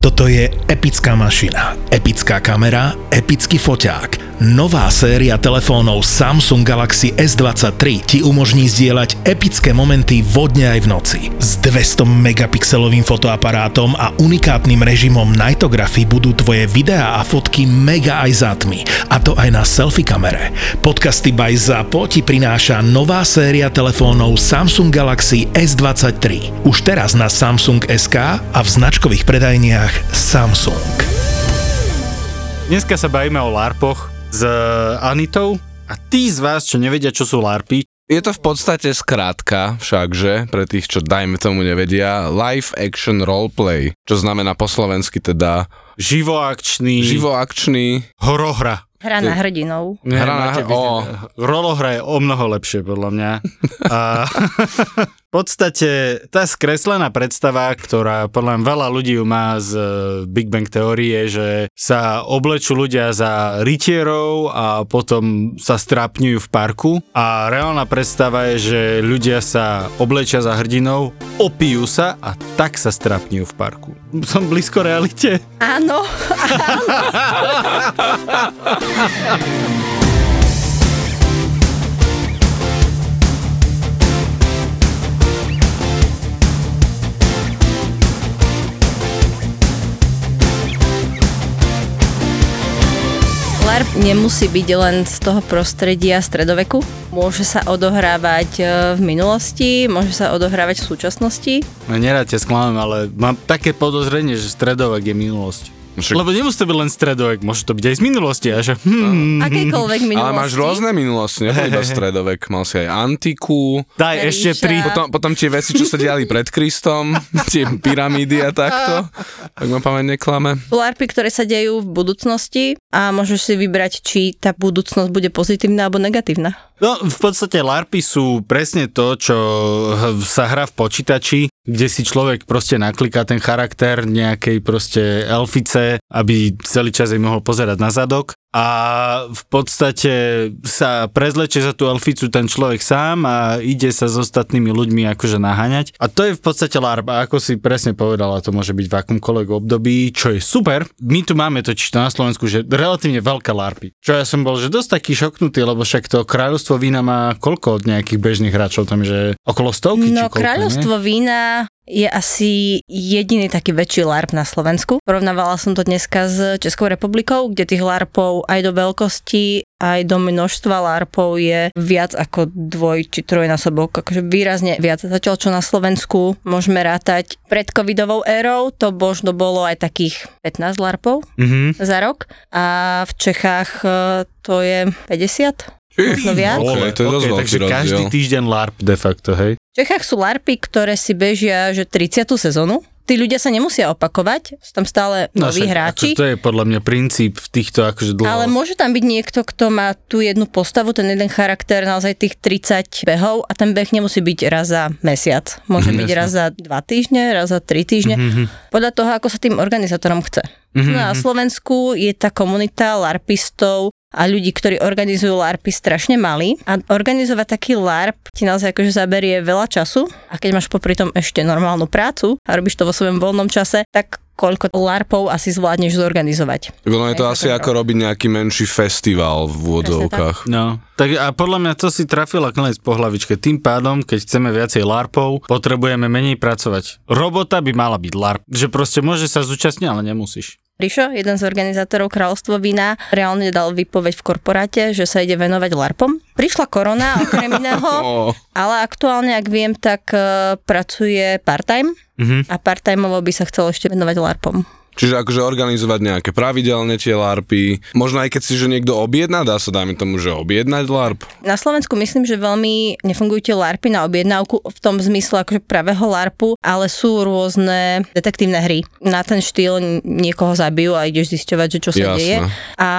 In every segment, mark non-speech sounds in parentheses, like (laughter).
Toto je epická mašina, epická kamera, epický foťák. Nová séria telefónov Samsung Galaxy S23 ti umožní zdieľať epické momenty vodne aj v noci. S 200 megapixelovým fotoaparátom a unikátnym režimom Nightography budú tvoje videá a fotky mega aj za tmy. A to aj na selfie kamere. Podcasty by ZAPO ti prináša nová séria telefónov Samsung Galaxy S23. Už teraz na Samsung SK a v značkových predajniach Samsung. Dneska sa bavíme o LARPoch s Anitou. A tí z vás, čo nevedia, čo sú LARPy, Je to v podstate skrátka, všakže, pre tých, čo dajme tomu nevedia, live action roleplay, čo znamená po slovensky teda? Živoakčný, živoakčný, horohra. Hra na hrdinov. Hra na- vyzna- Rolohra je o mnoho lepšie, podľa mňa. A (laughs) podstate tá skreslená predstava, ktorá podľa mňa veľa ľudí má z eh, Big Bang teórie, že sa oblečú ľudia za rytierov a potom sa strápňujú v parku. A reálna predstava je, že ľudia sa oblečia za hrdinov, opijú sa a tak sa strápňujú v parku. Som blízko realite? Áno, (laughs) LARP nemusí byť len z toho prostredia stredoveku. Môže sa odohrávať e, v minulosti, môže sa odohrávať v súčasnosti. No nerád ťa sklamem, ale mám také podozrenie, že stredovek je minulosť. Však- Lebo nemusí to byť len stredovek, môže to byť aj z minulosti. A že, hmm, Akejkoľvek minulosti. ale máš rôzne minulosti, nebol iba stredovek, mal si aj antiku, daj Ríša. ešte tri. potom, potom tie veci, čo sa diali pred Kristom, (laughs) tie pyramídy a takto, tak ma pamäť neklame. LARPy, ktoré sa dejú v budúcnosti a môžeš si vybrať, či tá budúcnosť bude pozitívna alebo negatívna. No, v podstate LARPy sú presne to, čo sa hrá v počítači, kde si človek proste nakliká ten charakter nejakej proste elfice, aby celý čas jej mohol pozerať na zadok. A v podstate sa prezlečie za tú elficu ten človek sám a ide sa s ostatnými ľuďmi akože naháňať. A to je v podstate LARP. A ako si presne povedala, to môže byť v akomkoľvek období, čo je super. My tu máme totiž to na Slovensku, že relatívne veľké LARPy. Čo ja som bol, že dosť taký šoknutý, lebo však to kráľovstvo vína má koľko od nejakých bežných hráčov tam, že okolo stovky No, koľko, kráľovstvo vína je asi jediný taký väčší LARP na Slovensku. Porovnávala som to dneska s Českou republikou, kde tých LARPov aj do veľkosti, aj do množstva LARPov je viac ako dvoj či trojnásobok, akože výrazne viac. Zatiaľ čo na Slovensku môžeme rátať pred covidovou érou, to možno bolo aj takých 15 LARPov Mhm. za rok a v Čechách e, to je 50, možno viac. Ok, to je dosť veľký takže rozdiel. každý týždeň LARP de facto, hej? V Čechách sú LARPy, ktoré si bežia že 30. sezónu. Tí ľudia sa nemusia opakovať, sú tam stále noví však, hráči. Ako, to je podľa mňa princíp v týchto akože dlho... Ale môže tam byť niekto, kto má tú jednu postavu, ten jeden charakter, naozaj tých 30 behov a ten beh nemusí byť raz za mesiac. Môže Mhm, byť jasne. raz za dva týždne, raz za tri týždne. Mhm. Podľa toho, ako sa tým organizátorom chce. Mhm, No a na Slovensku je tá komunita larpistov a ľudí, ktorí organizujú LARPy strašne malí a organizovať taký LARP ti naozaj akože zaberie veľa času a keď máš popri tom ešte normálnu prácu a robíš to vo svojom voľnom čase, tak koľko LARPov asi zvládneš zorganizovať. Ono je to Aj asi ako robiť nejaký menší festival v úvodzovkách. No, tak a podľa mňa to si trafila konec po hlavičke. Tým pádom, keď chceme viacej LARPov, potrebujeme menej pracovať. Robota by mala byť LARP. Že proste môže sa zúčastniť, ale nemusíš. Rišo, jeden z organizátorov Kráľovstvo vína, reálne dal výpoveď v korporáte, že sa ide venovať LARPom. Prišla korona, okrem (laughs) iného, ale aktuálne, ak viem, tak eh, pracuje part-time Mhm. a part-timeovo by sa chcel ešte venovať LARPom. Čiže akože organizovať nejaké pravidelne tie LARPy. Možno aj keď si že niekto objedná, dá sa dajme tomu, že objednať LARP. Na Slovensku myslím, že veľmi nefungujú tie LARPy na objednávku v tom zmysle akože pravého LARPu, ale sú rôzne detektívne hry. Na ten štýl niekoho zabijú a ideš zisťovať, že čo sa Jasné. deje. A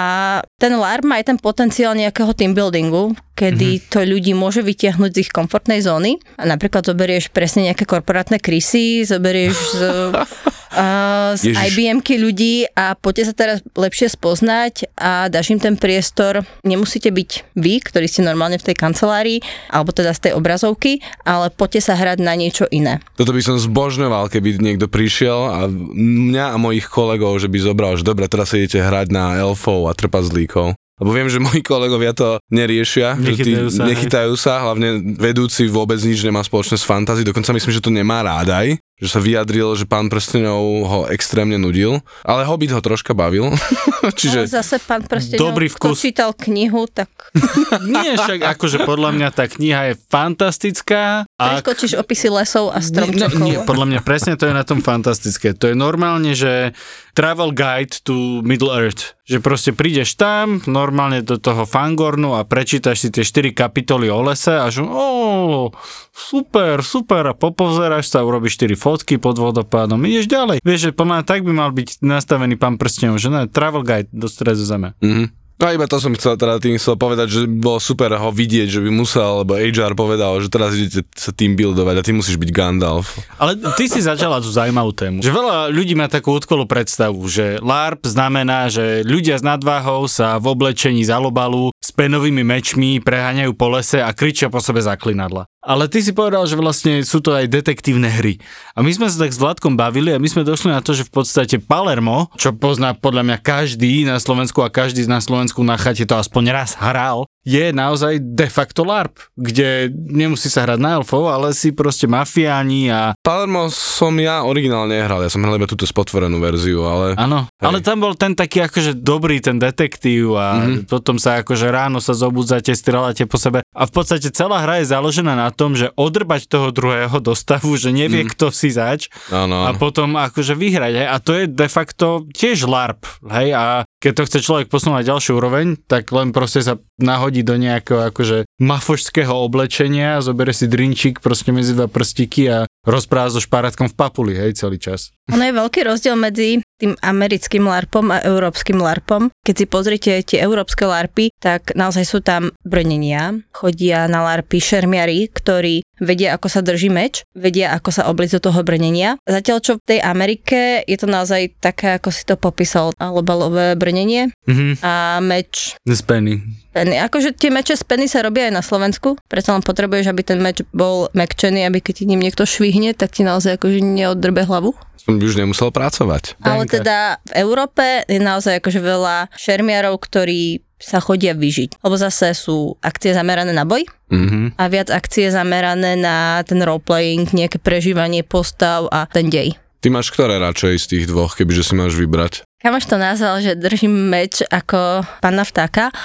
ten LARP má aj ten potenciál nejakého team buildingu, kedy to ľudí môže vytiahnuť z ich komfortnej zóny. A napríklad zoberieš presne nejaké korporátne krysy, zoberieš z (laughs) uh, z Ježiš. IBM-ky ľudí a poďte sa teraz lepšie spoznať a dáš im ten priestor. Nemusíte byť vy, ktorí ste normálne v tej kancelárii, alebo teda z tej obrazovky, ale poďte sa hrať na niečo iné. Toto by som zbožňoval, keby niekto prišiel a mňa a mojich kolegov, že by zobral, že dobre, teraz sa idete hrať na elfov a trpazlíkov. Lebo viem, že moji kolegovia to neriešia, Nechytajú že tí, sa, nechytajú sa, hlavne vedúci vôbec nič nemá spoločné s fantasy, dokonca myslím, že to nemá rád aj, že sa vyjadril, že pán prstenov ho extrémne nudil, ale Hobbit ho troška bavil, (laughs) Ale čiže zase pán Prstenov, Dobrý kto vkus. čítal knihu, tak (laughs) Nie, však akože podľa mňa tá kniha je fantastická. Preskočíš opisy lesov a nie, stromčekov. nie, podľa mňa presne to je na tom fantastické. To je normálne, že travel guide to Middle Earth. Že proste prídeš tam, normálne do toho Fangornu a prečítaš si tie 4 kapitoly o lese a že ó, super, super a popozeráš sa, urobíš 4 fotky pod vodopádom, ideš ďalej. Vieš, že podľa mňa tak by mal byť nastavený pán prstenov, že ne, travel guide do stredu zeme. Mhm. No iba to som chcel, teda tým chcel povedať, že bolo super ho vidieť, že by musel, lebo HR povedal, že teraz idete sa tým buildovať a ty musíš byť Gandalf. Ale ty si začala tú zaujímavú tému. Že veľa ľudí má takú odkolú predstavu, že LARP znamená, že ľudia s nadváhou sa v oblečení zalobalu s penovými mečmi preháňajú po lese a kričia po sebe zaklinadla. Ale ty si povedal, že vlastne sú to aj detektívne hry. A my sme sa tak s Vladkom bavili a my sme došli na to, že v podstate Palermo, čo pozná podľa mňa každý na Slovensku a každý na Slovensku na chate to aspoň raz hral, je naozaj de facto LARP, kde nemusí sa hrať na elfov, ale si proste mafiáni a Palermo som ja originálne nehral, ja som hral iba túto spotvorenú verziu, ale... Áno, ale tam bol ten taký akože dobrý ten detektív a Mhm. mm-hmm. potom sa akože ráno sa zobudzate, strieľate po sebe a v podstate celá hra je založená na tom, že odrbať toho druhého do stavu, že nevie, mm. kto si zač Áno, a potom akože vyhrať. Hej. A to je de facto tiež LARP. Hej. A keď to chce človek posunúť na ďalšiu úroveň, tak len proste sa nahodí do nejakého akože mafošského oblečenia, zoberie si drinčík proste medzi dva prstíky a rozpráva so špárátkom v papuli, hej, celý čas. Ono je veľký rozdiel medzi tým americkým LARPom a európskym LARPom. Keď si pozrite tie európske LARPy, tak naozaj sú tam brnenia. Chodia na LARPy šermiari, ktorí vedia, ako sa drží meč, vedia, ako sa obliť do toho brnenia. Zatiaľ, čo v tej Amerike je to naozaj také, ako si to popísal, lobalové brnenie Mhm. a meč Z penny. Penny. Akože tie meče z penny sa robia aj na Slovensku, preto len potrebuješ, aby ten meč bol mekčený, aby keď ti ním niekto švihne, tak ti naozaj akože neoddrbe hlavu. Som by už nemusel pracovať. Ale teda v Európe je naozaj akože veľa šermiarov, ktorí sa chodia vyžiť. Lebo zase sú akcie zamerané na boj Mhm. a viac akcie zamerané na ten roleplaying, nejaké prežívanie postav a ten dej. Ty máš ktoré radšej z tých dvoch, kebyže si máš vybrať? Kamoš to nazval, že držím meč ako pána vtáka. (laughs)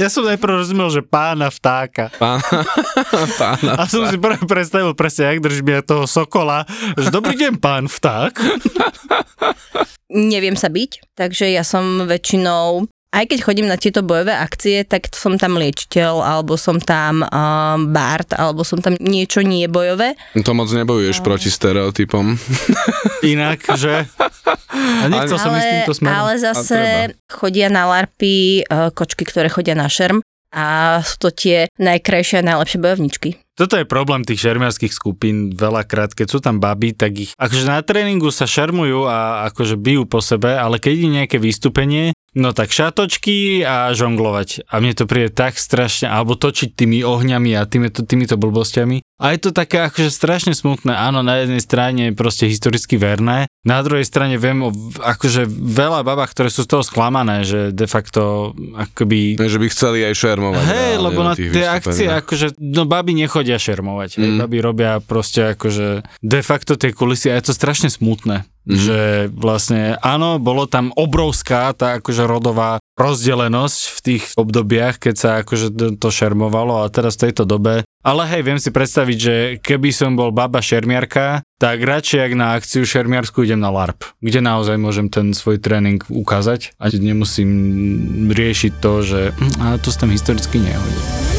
Ja som najprv rozumel, že pána vtáka. Pána, (laughs) pána. A som si prvé predstavil presne, jak držím ja toho sokola, že dobrý deň, pán vták. Neviem sa byť, takže ja som väčšinou aj keď chodím na tieto bojové akcie, tak som tam liečiteľ, alebo som tam um, bard, alebo som tam niečo nie bojové. To moc nebojuješ proti stereotypom. (laughs) Inak, že... A nechcel som ísť ale, týmto smerom. ale zase chodia na larpy uh, kočky, ktoré chodia na šerm a sú to tie najkrajšie a najlepšie bojovničky. Toto je problém tých šermiarských skupín veľakrát, keď sú tam baby, tak ich akože na tréningu sa šermujú a akože bijú po sebe, ale keď je nejaké vystúpenie, no tak šatočky a žonglovať. A mne to príde tak strašne, alebo točiť tými ohňami a týmito, týmito blbostiami. A je to také akože strašne smutné. Áno, na jednej strane je proste historicky verné, na druhej strane viem o akože veľa babách, ktoré sú z toho sklamané, že de facto akoby Že by chceli aj šermovať. Hej, lebo na tie akcie, akože, no baby nechodia šermovať, hej, Mm. baby robia proste akože de facto tie kulisy a je to strašne smutné, Mhm. že vlastne áno, bolo tam obrovská tá akože rodová rozdelenosť v tých obdobiach, keď sa akože to- šermovalo a teraz v tejto dobe. Ale hej, viem si predstaviť, že keby som bol baba šermiarka, tak radšej ak na akciu šermiarsku idem na LARP, kde naozaj môžem ten svoj tréning ukázať a nemusím riešiť to, že hm, ale to sa tam historicky nehodí.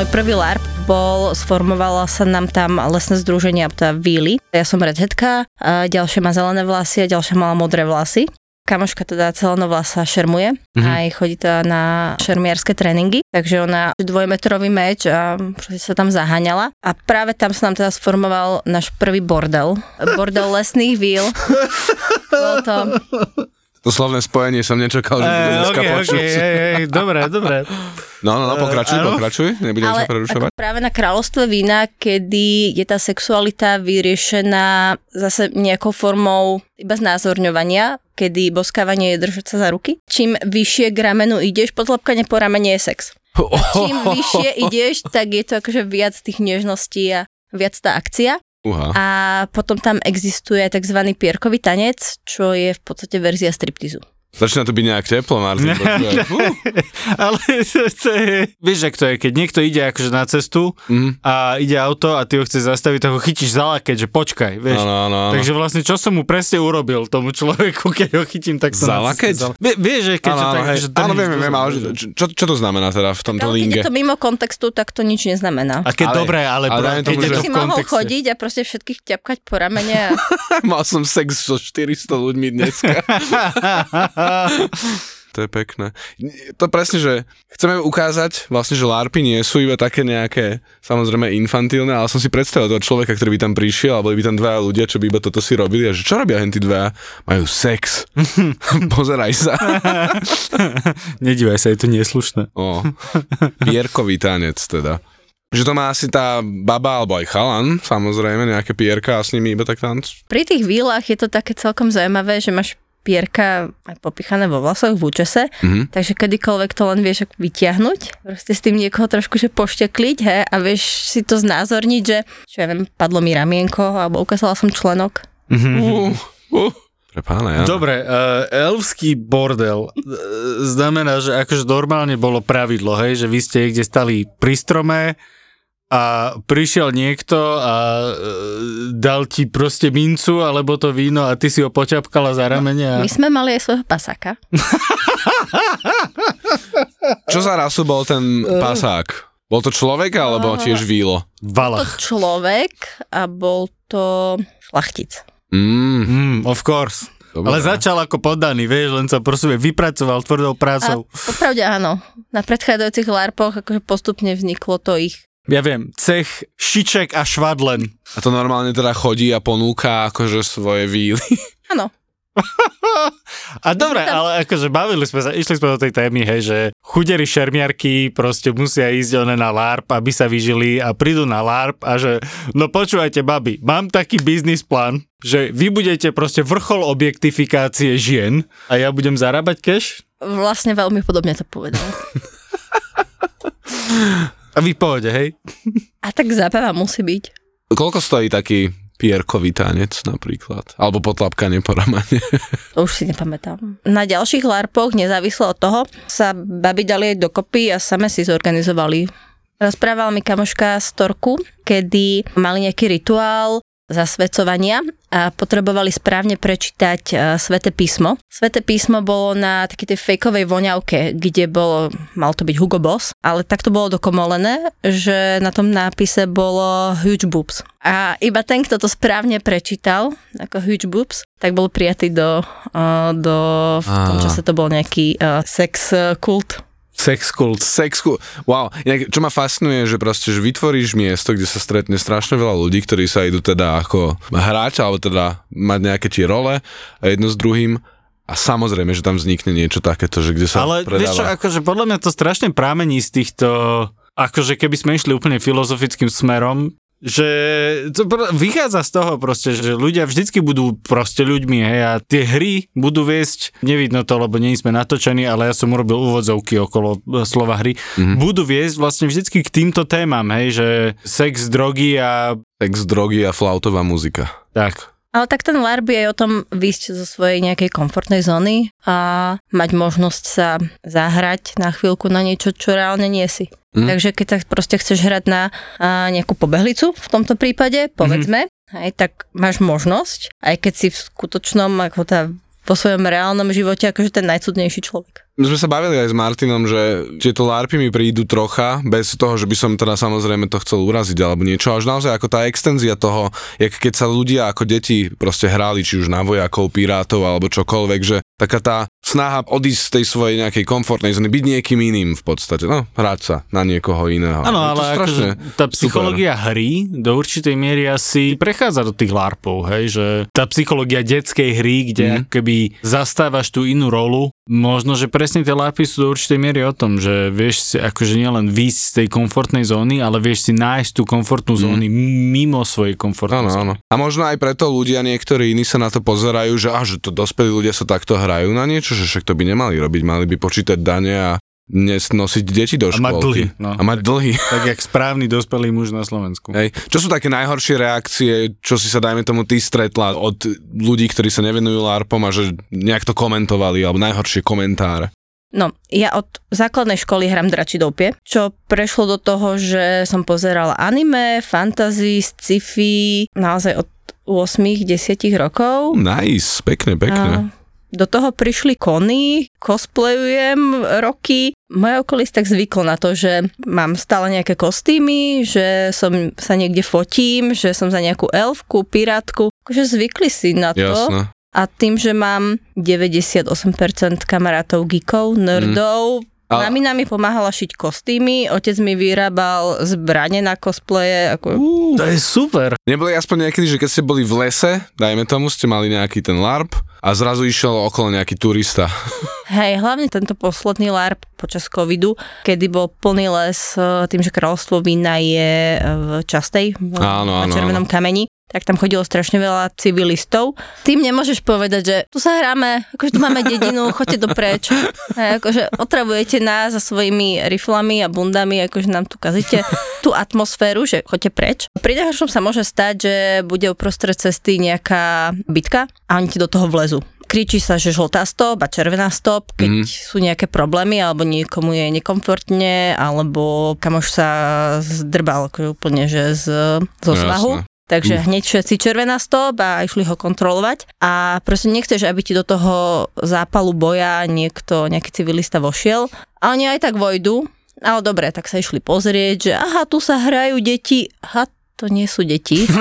Môj prvý LARP bol, sformovala sa nám tam lesné združenie, teda Víly. Ja som redheadka, a ďalšia má zelené vlasy a ďalšia mala modré vlasy. Kamoška teda celonovlasa šermuje, Mhm. mm-hmm. aj chodí teda na šermiarske tréningy, takže ona dvojmetrový meč a proste sa tam zaháňala. A práve tam sa nám teda sformoval náš prvý bordel. Bordel lesných víl. (laughs) Bolo to To slovné spojenie som nečakal, že budem Eh, dneska okay, počuť. okay, hej, hej, dobre, dobre. No, no, no, pokračuj, áno. pokračuj, nebudem Ale sa prerušovať. ako práve na kráľovstve vína, kedy je tá sexualita vyriešená zase nejakou formou iba znázorňovania, kedy boskávanie je držať sa za ruky. Čím vyššie k ramenu ideš, podlapkanie po ramene je sex. (laughs) Čím vyššie ideš, tak je to akože viac tých nežností a viac tá akcia. Uha. A potom tam existuje tzv. pierkový tanec, čo je v podstate verzia striptizu. Začína to byť nejak teplo, Martin. počúvaj. Fú. (laughs) Ale to, to je, vieš, ak to je, keď niekto ide akože na cestu Mhm. a ide auto a ty ho chce zastaviť, tak ho chytíš za lakeť, že počkaj, vieš. Áno, áno, áno. Takže vlastne, čo som mu presne urobil tomu človeku, (laughs) keď ho chytím, tak to Za lakeť? za- Vie, vieš, že keď Áno, ťa áno, tak, hej. že áno, viem, viem, ale čo, čo to znamená teda v tomto Ale keď linge? je to mimo kontextu, tak to nič neznamená. A keď Ale- dobre, ale, ale keď tomu, je že- to si mohol chodiť a proste všetkých ťapkať po ramene a (laughs) Mal som sex so 400 ľuďmi dneska. (laughs) To je pekné. To presne, že chceme ukázať vlastne, že LARPy nie sú iba také nejaké, samozrejme infantilné, ale som si predstavil toho človeka, ktorý by tam prišiel, alebo by tam dvaja ľudia, čo by iba toto si robili a že čo robia hen tí dvaja? Majú sex. (laughs) Pozeraj sa. (laughs) Nedívaj sa, je to neslušné. O, pierkový tanec teda. Že to má asi tá baba alebo aj chalan, samozrejme, nejaké pierka a s nimi iba tak tanc. Pri tých výlach je to také celkom zaujímavé, že máš pierka aj popichané vo vlasoch v účese, Mhm. takže kedykoľvek to len vieš ako vyťahnuť, proste s tým niekoho trošku že poštekliť, he, a vieš si to znázorniť, že čo ja viem, padlo mi ramienko, alebo ukázala som členok. Uh, uh. Pre pána, ja. Dobre, uh, elfský bordel uh, znamená, že akože normálne bolo pravidlo, hej, že vy ste niekde stali pri strome a prišiel niekto a uh, dal ti proste mincu alebo to víno a ty si ho poťapkala za ramene a... My sme mali aj svojho pasaka. Čo za rasu bol ten pasák? Bol to človek alebo tiež vílo? To Valach. človek a bol to šlachtic. Mm, Mm, of course. Dobre. Ale začal ako poddaný, vieš, len sa prosím vypracoval tvrdou A prácou. popravde áno, na predchádzajúcich larpoch akože postupne vzniklo to ich Ja viem, cech, šiček a švadlen. A to normálne teda chodí a ponúka akože svoje víly. (laughs) Áno, A dobre, ale akože bavili sme sa, išli sme do tej témy, hej, že chuderi šermiarky proste musia ísť one na LARP, aby sa vyžili a prídu na LARP a že, no počúvajte, babi, mám taký biznis plán, že vy budete proste vrchol objektifikácie žien a ja budem zarábať cash vlastne veľmi podobne to povedal. (laughs) a vy pohode, hej? A tak zábava musí byť. Koľko stojí taký pierkový tanec napríklad? Alebo potlapkanie po ramene? To (laughs) už si nepamätám. Na ďalších larpoch, nezávislo od toho, sa babi dali aj dokopy a same si zorganizovali. Rozprávala mi kamoška z Torku, kedy mali nejaký rituál zasvedcovania a potrebovali správne prečítať uh, Svete písmo. Svete písmo bolo na takej tej fejkovej voňavke, kde bolo, mal to byť Hugo Boss, ale tak to bolo dokomolené, že na tom nápise bolo Huge Boobs. A iba ten, kto to správne prečítal, ako Huge Boobs, tak bol prijatý do, uh, do v tom čase to bol nejaký uh, sex kult. Sex kult. Sexku. Wow. Inak, čo ma fascinuje, že proste, že vytvoríš miesto, kde sa stretne strašne veľa ľudí, ktorí sa idú teda ako hrať, alebo teda mať nejaké tie role a jedno s druhým a samozrejme, že tam vznikne niečo takéto, že kde sa Ale predáva. vieš čo, akože podľa mňa to strašne prámení z týchto, akože keby sme išli úplne filozofickým smerom, že to vychádza z toho proste, že ľudia vždycky budú proste ľuďmi, hej, a tie hry budú viesť, nevidno to, lebo nie sme natočení, ale ja som urobil úvodzovky okolo e, slova hry, mm-hmm. budú viesť vlastne vždycky k týmto témam, hej, že sex, drogy a Sex, drogy a flautová muzika. tak. Ale tak ten LARP je o tom výjsť zo svojej nejakej komfortnej zóny a mať možnosť sa zahrať na chvíľku na niečo, čo reálne nie si. Mm. Mm. Takže keď tak proste chceš hrať na a, nejakú pobehlicu v tomto prípade, povedzme, mm-hmm. hej, tak máš možnosť, aj keď si v skutočnom, ako tá vo svojom reálnom živote akože ten najcudnejší človek. My sme sa bavili aj s Martinom, že tieto LARPy mi prídu trocha, bez toho, že by som teda samozrejme to chcel uraziť alebo niečo, až naozaj ako tá extenzia toho, jak keď sa ľudia ako deti proste hrali, či už na vojakov, pirátov alebo čokoľvek, že taká tá snaha odísť z tej svojej nejakej komfortnej zóny, byť niekým iným v podstate, no, hrať sa na niekoho iného. Áno, ale akože tá psychológia super. hry do určitej miery asi prechádza do tých LARPov, hej, že tá psychológia detskej hry, kde mm. keby zastávaš tú inú rolu, možno, že presne tie LARPy sú do určitej miery o tom, že vieš si akože nielen výjsť z tej komfortnej zóny, ale vieš si nájsť tú komfortnú mm. zóny mimo svojej komfortnej áno, zóny. Áno. A možno aj preto ľudia niektorí iní sa na to pozerajú, že, á, že to dospelí ľudia sa takto hrajú na niečo, že však to by nemali robiť, mali by počítať dane a nosiť deti do školky. A mať dlhy. No. A mať dlhy. Tak jak správny dospelý muž na Slovensku. Hej. Čo sú také najhoršie reakcie, čo si sa dajme tomu ty stretla od ľudí, ktorí sa nevenujú LARPom a že nejak to komentovali, alebo najhoršie komentáre? No, ja od základnej školy hram dračidopie, čo prešlo do toho, že som pozerala anime, fantasy, sci-fi, naozaj od 8-10 rokov. Nice, pekne, pekne. A do toho prišli kony, cosplayujem roky. Moje okolie tak zvyklo na to, že mám stále nejaké kostýmy, že som sa niekde fotím, že som za nejakú elfku, pirátku. Akože zvykli si na to. Jasne. A tým, že mám 98% kamarátov geekov, nerdov, mm. A... Mamina mi pomáhala šiť kostýmy, otec mi vyrábal zbranie na cosplaye. Ako... Uh, to je super. Neboli aspoň niekedy, že keď ste boli v lese, dajme tomu, ste mali nejaký ten LARP a zrazu išiel okolo nejaký turista. (laughs) Hej, hlavne tento posledný LARP počas covidu, kedy bol plný les tým, že kráľovstvo vína je v Častej, v, áno, áno, na Červenom áno. kameni tak tam chodilo strašne veľa civilistov. Tým nemôžeš povedať, že tu sa hráme, akože tu máme dedinu, (laughs) choďte dopreč. A akože otravujete nás za svojimi riflami a bundami, akože nám tu kazíte tú atmosféru, že choďte preč. Pri najhoršom sa môže stať, že bude uprostred cesty nejaká bitka a oni ti do toho vlezu kričí sa, že žltá stop a červená stop, keď mm. sú nejaké problémy alebo niekomu je nekomfortne alebo kamož sa zdrbal akože úplne, že z, zo svahu. Takže hneď všetci červená stop a išli ho kontrolovať. A proste nechceš, aby ti do toho zápalu boja niekto, nejaký civilista vošiel. A oni aj tak vojdu, ale dobre, tak sa išli pozrieť, že aha, tu sa hrajú deti. Aha, to nie sú deti. (laughs)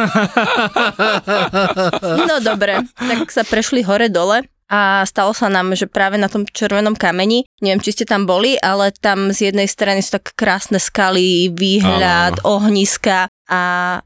no dobre, tak sa prešli hore-dole a stalo sa nám, že práve na tom červenom kameni, neviem, či ste tam boli, ale tam z jednej strany sú tak krásne skaly, výhľad, ohniska a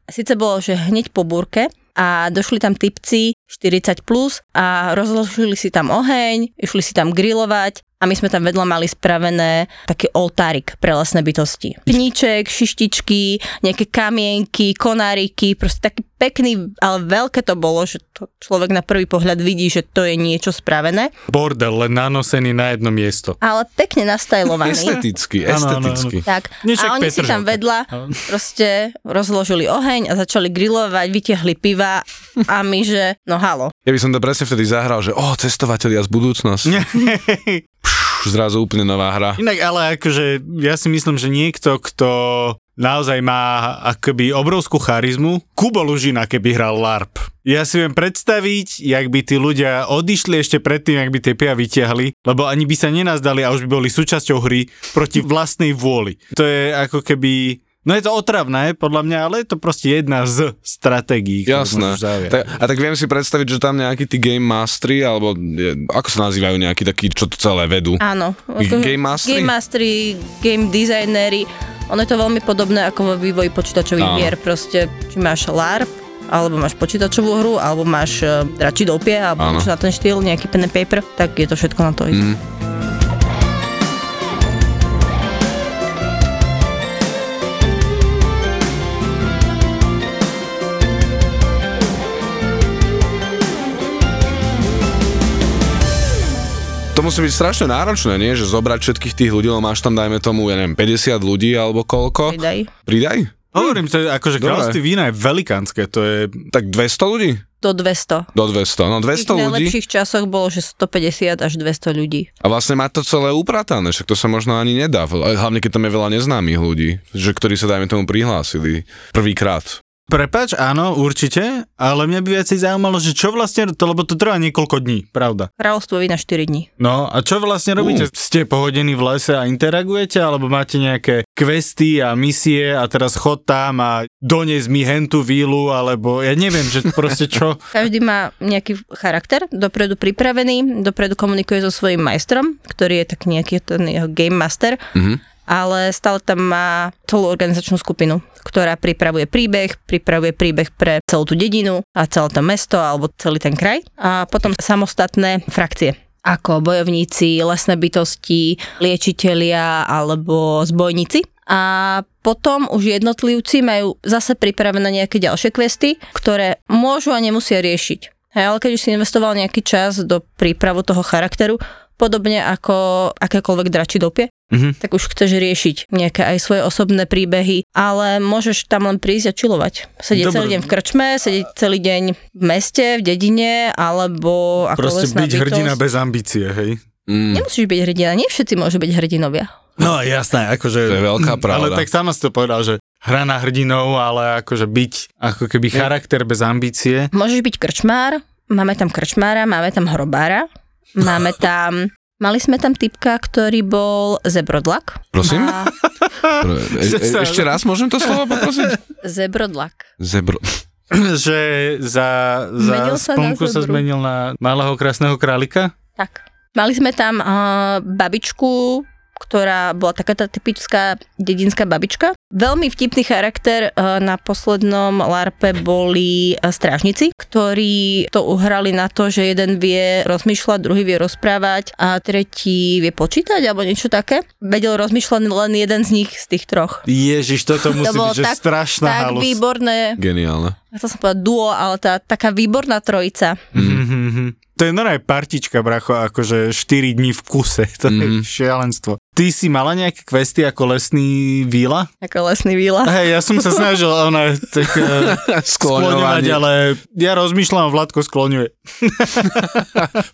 síce bolo, že hneď po búrke a došli tam typci 40 plus a rozložili si tam oheň, išli si tam grilovať a my sme tam vedľa mali spravené taký oltárik pre lesné bytosti. Pníček, šištičky, nejaké kamienky, konáriky, proste taký pekný, ale veľké to bolo, že to človek na prvý pohľad vidí, že to je niečo spravené. Bordel, len nanosený na jedno miesto. Ale pekne nastajlovaný. esteticky, esteticky. Tak. a oni si tam vedľa proste rozložili oheň a začali grilovať, vytiahli piva a my, že no halo. Ja by som to presne vtedy zahral, že o, oh, cestovatelia z budúcnosti. (laughs) zrazu úplne nová hra. Inak ale akože ja si myslím, že niekto, kto naozaj má akoby obrovskú charizmu. Kubo Lužina, keby hral LARP. Ja si viem predstaviť, jak by tí ľudia odišli ešte predtým, jak by tie pia vyťahli, lebo ani by sa nenazdali a už by boli súčasťou hry proti vlastnej vôli. To je ako keby No je to otravné, podľa mňa, ale je to proste jedna z stratégií. Jasné. Tak, a tak viem si predstaviť, že tam nejakí tí game mastery, alebo je, ako sa nazývajú nejakí takí, čo to celé vedú? Áno. Game mastery? Game mastery, game designery. Ono je to veľmi podobné ako vo vývoji počítačových Áno. hier. Proste, či máš LARP, alebo máš počítačovú hru, alebo máš uh, radši dopie, alebo na ten štýl, nejaký pen and paper, tak je to všetko na to isté. Mm. Musí byť strašne náročné, nie? Že zobrať všetkých tých ľudí, lebo máš tam, dajme tomu, ja neviem, 50 ľudí alebo koľko. Pridaj. Pridaj? Hovorím, to je akože kráľovství vína je velikánske, to je... Tak 200 ľudí? Do 200. Do 200, no 200 ľudí. V najlepších časoch bolo, že 150 až 200 ľudí. A vlastne má to celé upratané, však to sa možno ani nedá, hlavne keď tam je veľa neznámych ľudí, že ktorí sa dajme tomu prihlásili prvýkrát. Prepač, áno, určite, ale mňa by viacej zaujímalo, že čo vlastne, to, lebo to trvá niekoľko dní, pravda. Kráľovstvo vína 4 dní. No a čo vlastne robíte? Uh. Ste pohodení v lese a interagujete, alebo máte nejaké questy a misie a teraz chod tam a donies mi hentu vílu, alebo ja neviem, že proste čo. (laughs) Každý má nejaký charakter, dopredu pripravený, dopredu komunikuje so svojím majstrom, ktorý je tak nejaký ten jeho game master. Mhm ale stále tam má celú organizačnú skupinu, ktorá pripravuje príbeh, pripravuje príbeh pre celú tú dedinu a celé to mesto alebo celý ten kraj a potom samostatné frakcie ako bojovníci, lesné bytosti, liečitelia alebo zbojníci. A potom už jednotlivci majú zase pripravené nejaké ďalšie questy, ktoré môžu a nemusia riešiť. Hej, ale keď už si investoval nejaký čas do prípravu toho charakteru, podobne ako akékoľvek dračidopie, mm-hmm. tak už chceš riešiť nejaké aj svoje osobné príbehy, ale môžeš tam len prísť a čilovať. Sedieť Dobre. celý deň v krčme, sedieť celý deň v meste, v dedine, alebo ako Proste byť bytosť. hrdina bez ambície, hej? Mm. Nemusíš byť hrdina, nie všetci môžu byť hrdinovia. No jasné, akože... To je veľká pravda. Ale tak sama si to povedal, že hra na hrdinov, ale akože byť ako keby charakter bez ambície. Môžeš byť krčmár, máme tam krčmára, máme tam hrobára, máme tam Mali sme tam typka, ktorý bol zebrodlak. Prosím? A... E, e, ešte raz môžem to slovo poprosiť? Zebrodlak. Zebro... (clears throat) že za, za sponku sa, sa zmenil na malého krásneho králika? Tak. Mali sme tam uh, babičku, ktorá bola taká tá typická dedinská babička. Veľmi vtipný charakter e, na poslednom LARPe boli e, strážnici, ktorí to uhrali na to, že jeden vie rozmýšľať, druhý vie rozprávať a tretí vie počítať alebo niečo také. Vedel rozmýšľať len jeden z nich z tých troch. Ježiš, toto musí to byť že tak, strašná tak halus. výborné. Geniálne. Ja som povedať duo, ale tá taká výborná trojica. Mm-hmm. To je normálne partička, bracho, akože 4 dní v kuse. (laughs) To mm. je mhm. šialenstvo. Ty si mala nejaké questy ako lesný víla? Ako lesný víla? Hej, ja som sa (laughs) snažil ona tak, (laughs) uh, skloňovať, ale ja rozmýšľam, Vladko skloňuje.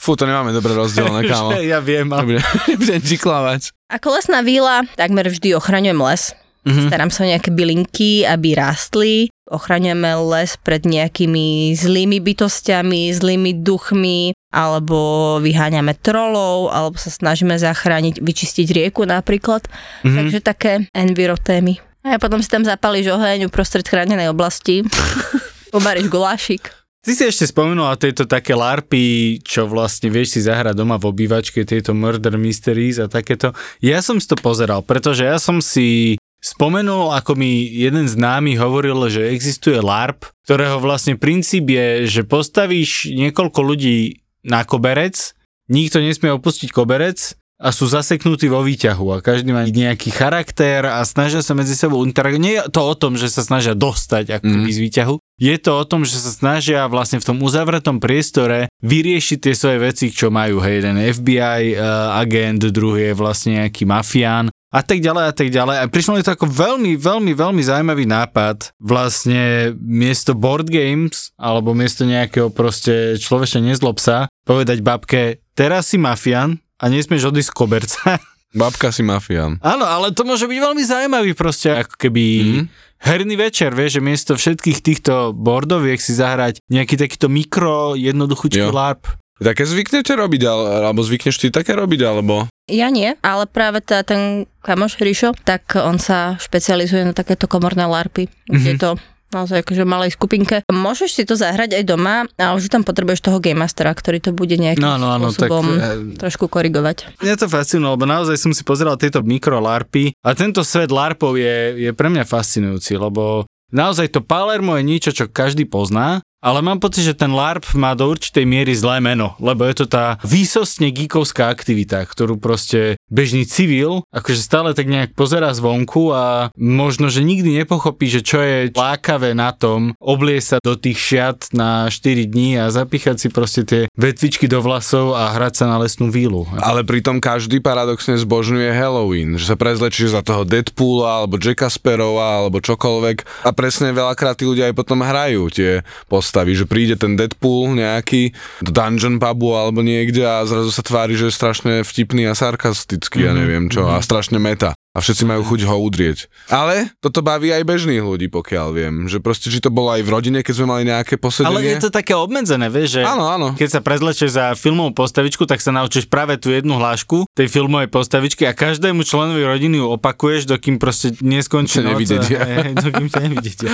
Fú, to nemáme dobre rozdelené, kámo. ja viem, ale... Nebudem klamať. Ako lesná víla, takmer vždy ochraňujem les. Mm-hmm. Starám sa o nejaké bylinky, aby rástli ochraňujeme les pred nejakými zlými bytostiami, zlými duchmi, alebo vyháňame trolov, alebo sa snažíme zachrániť, vyčistiť rieku napríklad. Mm-hmm. Takže také enviro témy. A potom si tam zapališ oheň uprostred chránenej oblasti, (laughs) pobaríš gulášik. Ty si ešte spomenula tieto také larpy, čo vlastne vieš si zahrať doma v obývačke, tieto murder mysteries a takéto. Ja som si to pozeral, pretože ja som si Spomenul, ako mi jeden známy hovoril, že existuje LARP, ktorého vlastne princíp je, že postavíš niekoľko ľudí na koberec, nikto nesmie opustiť koberec a sú zaseknutí vo výťahu a každý má nejaký charakter a snažia sa medzi sebou interagovať. Nie je to o tom, že sa snažia dostať ako mm. z výťahu, je to o tom, že sa snažia vlastne v tom uzavretom priestore vyriešiť tie svoje veci, čo majú. Hej, jeden FBI uh, eh, agent, druhý je vlastne nejaký mafián a tak ďalej a tak ďalej. A prišlo mi to ako veľmi, veľmi, veľmi zaujímavý nápad. Vlastne miesto board games, alebo miesto nejakého proste človeče nezlob sa, povedať babke, teraz si mafian a nesmieš odísť z koberca. (laughs) Babka si mafián. Áno, ale to môže byť veľmi zaujímavý proste, ako keby mm-hmm. herný večer, vieš, že miesto všetkých týchto bordoviek si zahrať nejaký takýto mikro, jednoduchúčky LARP. Také zvyknete robiť, alebo zvykneš ty také robiť, alebo? Ja nie, ale práve tá, ten kamoš Hrišo, tak on sa špecializuje na takéto komorné larpy, mm-hmm. kde to naozaj akože malej skupinke. Môžeš si to zahrať aj doma, ale už tam potrebuješ toho Game Mastera, ktorý to bude nejakým no, no, no, spôsobom tak, e, trošku korigovať. Mňa to fascinuje, lebo naozaj som si pozeral tieto mikro larpy a tento svet larpov je, je pre mňa fascinujúci, lebo Naozaj to Palermo je niečo, čo každý pozná, ale mám pocit, že ten LARP má do určitej miery zlé meno, lebo je to tá výsostne geekovská aktivita, ktorú proste bežný civil akože stále tak nejak pozera zvonku a možno, že nikdy nepochopí, že čo je lákavé na tom oblie sa do tých šiat na 4 dní a zapíchať si proste tie vetvičky do vlasov a hrať sa na lesnú vílu. Ale pritom každý paradoxne zbožňuje Halloween, že sa prezlečí za toho Deadpoola alebo Jacka Sparrowa alebo čokoľvek a presne veľakrát tí ľudia aj potom hrajú tie postaví, že príde ten Deadpool nejaký do Dungeon pubu alebo niekde a zrazu sa tvári, že je strašne vtipný a sarkastický, mm-hmm. ja mhm, neviem čo, mm-hmm. a strašne meta. A všetci majú chuť ho udrieť. Ale toto baví aj bežných ľudí, pokiaľ viem. Že proste, či to bolo aj v rodine, keď sme mali nejaké posedenie. Ale je to také obmedzené, vieš, že Áno, áno. keď sa prezlečeš za filmovú postavičku, tak sa naučíš práve tú jednu hlášku tej filmovej postavičky a každému členovi rodiny ju opakuješ, dokým proste neskončí noc. nevidedia. (laughs) Dokým ťa nevidedia.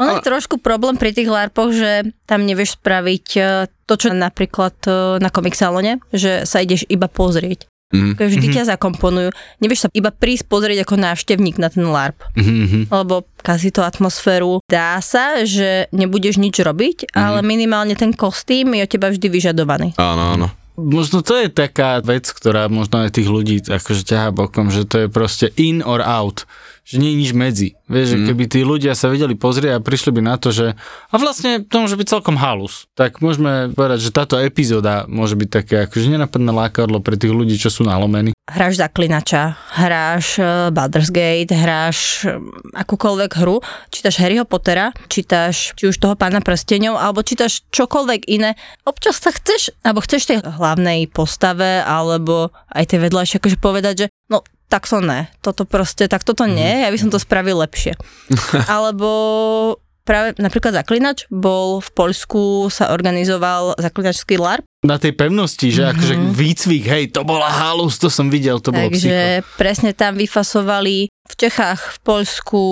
Ono je trošku problém pri tých LARPoch, že tam nevieš spraviť e, to, čo napríklad e, na komiksalone, že sa ideš iba pozrieť. Mhm. Mm. Vždy ťa zakomponujú. Nevieš sa iba prísť pozrieť ako návštevník na ten LARP. Mhm, Lebo kazí to atmosféru. Dá sa, že nebudeš nič robiť, Mhm. ale minimálne ten kostým je od teba vždy vyžadovaný. Áno, áno. Možno to je taká vec, ktorá možno aj tých ľudí akože ťahá bokom, že to je proste in or out. Že nie je nič medzi. Vieš, že keby tí ľudia sa vedeli pozrieť a prišli by na to, že a vlastne to môže byť celkom halus. Tak môžeme povedať, že táto epizóda môže byť také akože nenapadné lákadlo pre tých ľudí, čo sú nalomení. Hráš zaklinača, hráš eh, Baldur's Gate, hráš eh, akúkoľvek hru, čítaš Harryho Pottera, čítaš či už toho pána prsteňov, alebo čítaš čokoľvek iné. Občas sa chceš, alebo chceš tej hlavnej postave, alebo aj tej vedľajšie, akože povedať, že no tak to ne, toto proste, tak toto nie, ja by som to spravil lepšie. (laughs) alebo práve napríklad Zaklinač bol v Poľsku, sa organizoval zaklinačský LARP, Na tej pevnosti, že akože výcvik, hej, to bola halus, to som videl, to bolo psycho. Takže presne tam vyfasovali v Čechách, v Poľsku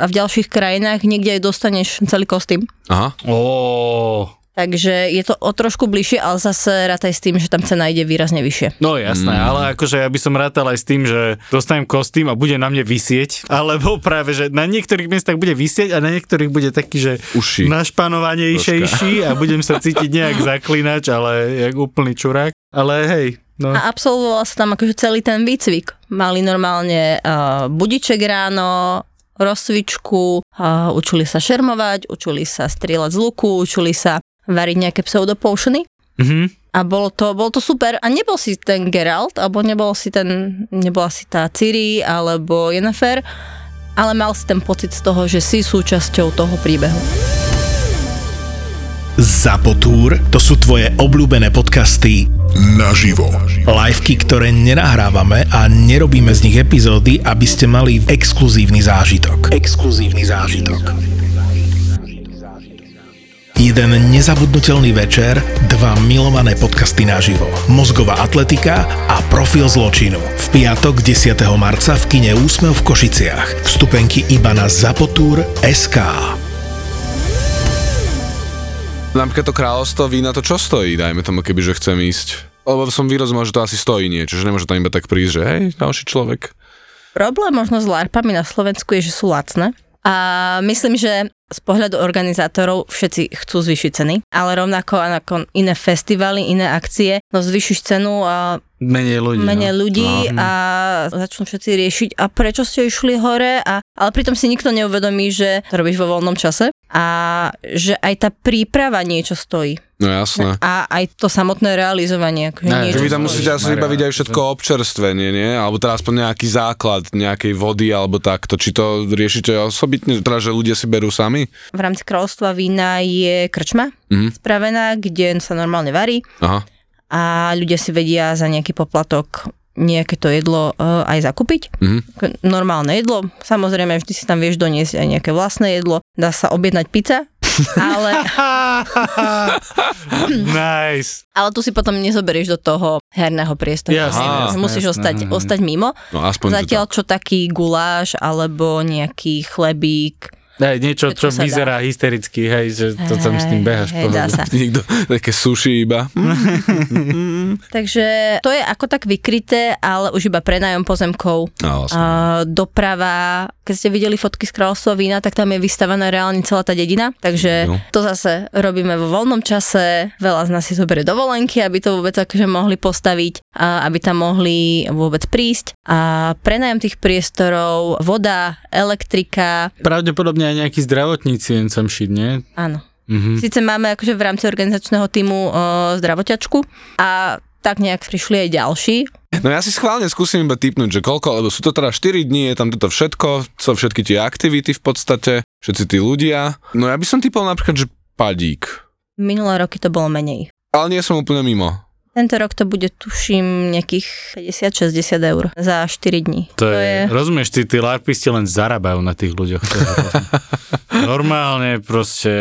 a v ďalších krajinách, niekde aj dostaneš celý kostým. Aha. Ó, Takže je to o trošku bližšie, ale zase rátaj s tým, že tam cena ide výrazne vyššie. No jasné, mm. ale akože ja by som rátal aj s tým, že dostanem kostým a bude na mne vysieť, (laughs) alebo práve, že na niektorých miestach bude vysieť a na niektorých bude taký, že Uši. našpanovanejšejší a budem sa cítiť nejak (laughs) zaklinač, ale jak úplný čurák. Ale hej, no. A absolvoval sa tam akože celý ten výcvik. Mali normálne uh, budiček ráno, rozcvičku, uh, učili sa šermovať, učili sa strieľať z luku, učili sa variť nejaké pseudopotiony. Mhm. A bolo to, bolo to super. A nebol si ten Geralt, alebo nebol si ten, nebola si tá Ciri, alebo Yennefer, ale mal si ten pocit z toho, že si súčasťou toho príbehu. Zapotúr, to sú tvoje obľúbené podcasty naživo. Liveky, ktoré nenahrávame a nerobíme z nich epizódy, aby ste mali exkluzívny zážitok. Exkluzívny zážitok. Jeden nezabudnutelný večer, dva milované podcasty naživo. Mozgová atletika a profil zločinu. V piatok 10. marca v kine Úsmev v Košiciach. Vstupenky iba na Zapotúr.sk. Napríklad to kráľovstvo vína to čo stojí, dajme tomu, keby že chcem ísť. Lebo som vyrozumel, že to asi stojí niečo, že nemôže tam iba tak prísť, že hej, ďalší človek. Problém možno s LARPami na Slovensku je, že sú lacné. A myslím, že z pohľadu organizátorov všetci chcú zvýšiť ceny, ale rovnako ako iné festivaly, iné akcie, no zvýšiš cenu a Menej ľudí. menej no. ľudí No. a začnú všetci riešiť, a prečo ste išli hore, a, ale pritom si nikto neuvedomí, že to robíš vo voľnom čase a že aj tá príprava niečo stojí. No jasné. A aj to samotné realizovanie. Akože Ne, niečo Že vy tam musíte asi Maria, vybaviť aj všetko občerstvenie, nie? Alebo teda aspoň nejaký základ nejakej vody alebo takto. Či to riešite osobitne, teda že ľudia si berú sami? V rámci kráľovstva vína je krčma Mhm. spravená, kde sa normálne varí Aha. a ľudia si vedia za nejaký poplatok nejaké to jedlo uh, aj zakúpiť. Mhm. K- Normálne jedlo, samozrejme vždy si tam vieš doniesť aj nejaké vlastné jedlo, dá sa objednať pizza, (laughs) ale, (laughs) nice. ale tu si potom nezoberieš do toho herného priestoru. Jasné, jasné, Musíš jasné, ostať, mhm. ostať mimo. No aspoň Zatiaľ čo taký guláš alebo nejaký chlebík, Hej, niečo, Čo čo sa dá. vyzerá hystericky, hej, že to tam s tým behaš. Hej, dá sa. (laughs) Niekto, také sushi iba. (laughs) Takže to je ako tak vykryté, ale už iba prenájom pozemkov. No. A doprava, keď ste videli fotky z kráľovstva vína, tak tam je vystavená reálne celá tá dedina, takže No. to zase robíme vo voľnom čase, veľa z nás si zoberie dovolenky, aby to vôbec akože mohli postaviť, a aby tam mohli vôbec prísť a prenájom tých priestorov, voda, elektrika, Pravdepodobne aj nejakí zdravotníci jen sem šit, nie? áno. Mhm. Síce máme akože v rámci organizačného týmu o, zdravoťačku a tak nejak prišli aj ďalší, No ja si schválne skúsim iba typnúť, že koľko, lebo sú to teda 4 dní, je tam toto všetko, sú všetky tie aktivity v podstate, všetci tí ľudia. No ja by som typol napríklad, že padík. minulé roky to bolo menej. Ale nie som úplne mimo. Tento rok to bude, tuším, nejakých 50-60 eur za 4 dní. To, to je, je... Rozumieš, tí, tí larpisti len zarábajú na tých ľuďoch. (laughs) Normálne proste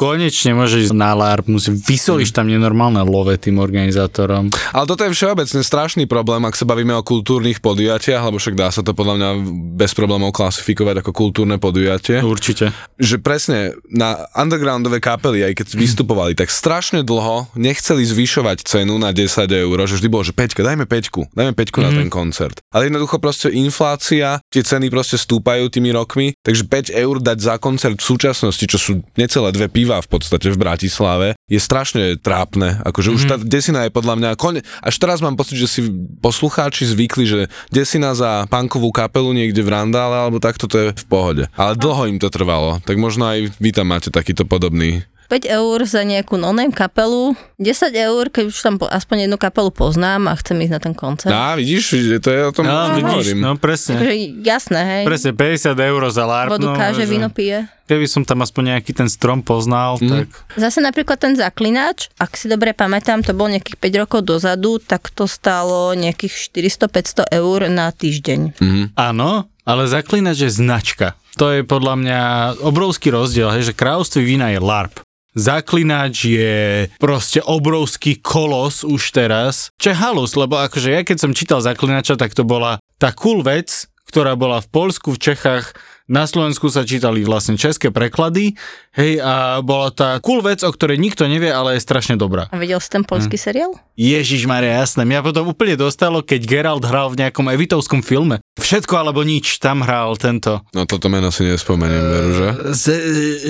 konečne môže ísť na LARP, musím, vysolíš tam nenormálne love tým organizátorom. Ale toto je všeobecne strašný problém, ak sa bavíme o kultúrnych podujatiach, lebo však dá sa to podľa mňa bez problémov klasifikovať ako kultúrne podujatie. Určite. Že presne na undergroundové kapely, aj keď vystupovali, tak strašne dlho nechceli zvyšovať cenu na 10 eur, že vždy bolo, že 5, dajme 5, dajme 5 mm. na mhm. ten koncert. Ale jednoducho proste inflácia, tie ceny proste stúpajú tými rokmi, takže 5 eur dať za koncert v súčasnosti, čo sú necelé dve piva v podstate v Bratislave, je strašne trápne. Akože mm-hmm. už mhm. tá desina je podľa mňa... Kone... Až teraz mám pocit, že si poslucháči zvykli, že desina za punkovú kapelu niekde v Randále alebo takto to je v pohode. Ale dlho im to trvalo, tak možno aj vy tam máte takýto podobný 5 eur za nejakú no-name kapelu, 10 eur, keď už tam aspoň jednu kapelu poznám a chcem ísť na ten koncert. Á, vidíš, to je o tom, no, vidíš, no presne. Takže jasné, hej. Presne, 50 eur za LARP. Vodu káže, že... víno pije. Keby som tam aspoň nejaký ten strom poznal, mm. tak... Zase napríklad ten zaklinač, ak si dobre pamätám, to bol nejakých 5 rokov dozadu, tak to stálo nejakých 400-500 eur na týždeň. Mm. Áno, ale zaklinač je značka. To je podľa mňa obrovský rozdiel, hej, že kráľovství vína je LARP. Zaklinač je proste obrovský kolos už teraz, čo je halus, lebo akože ja keď som čítal Zaklinača, tak to bola tá cool vec, ktorá bola v Polsku, v Čechách, na Slovensku sa čítali vlastne české preklady, hej, a bola tá cool vec, o ktorej nikto nevie, ale je strašne dobrá. A videl si ten polský hm. seriál? Ježiš Maria, jasné. Mňa potom úplne dostalo, keď Geralt hral v nejakom evitovskom filme. Všetko alebo nič, tam hral tento. No toto meno si nespomeniem, veru, že? Z,